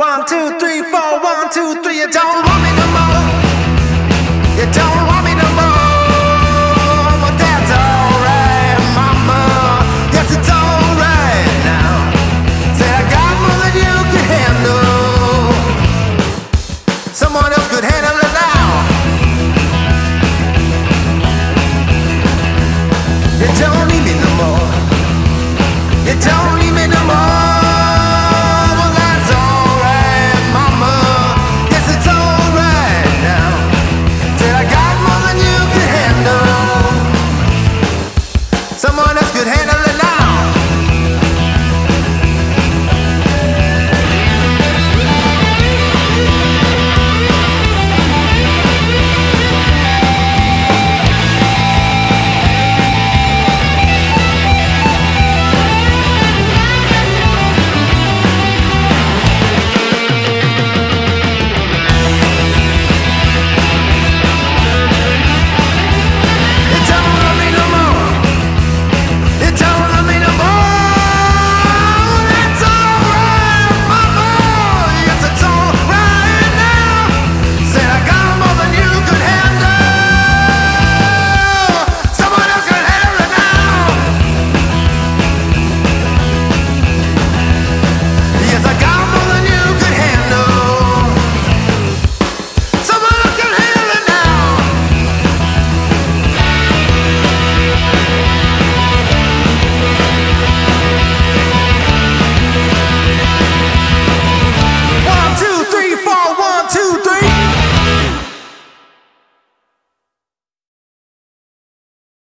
One, two, three, four, one, two, three. You don't want me no more. You don't want me no more. Well, that's alright, mama. Yes, it's alright now. Said I got more than you can handle. Someone else Someone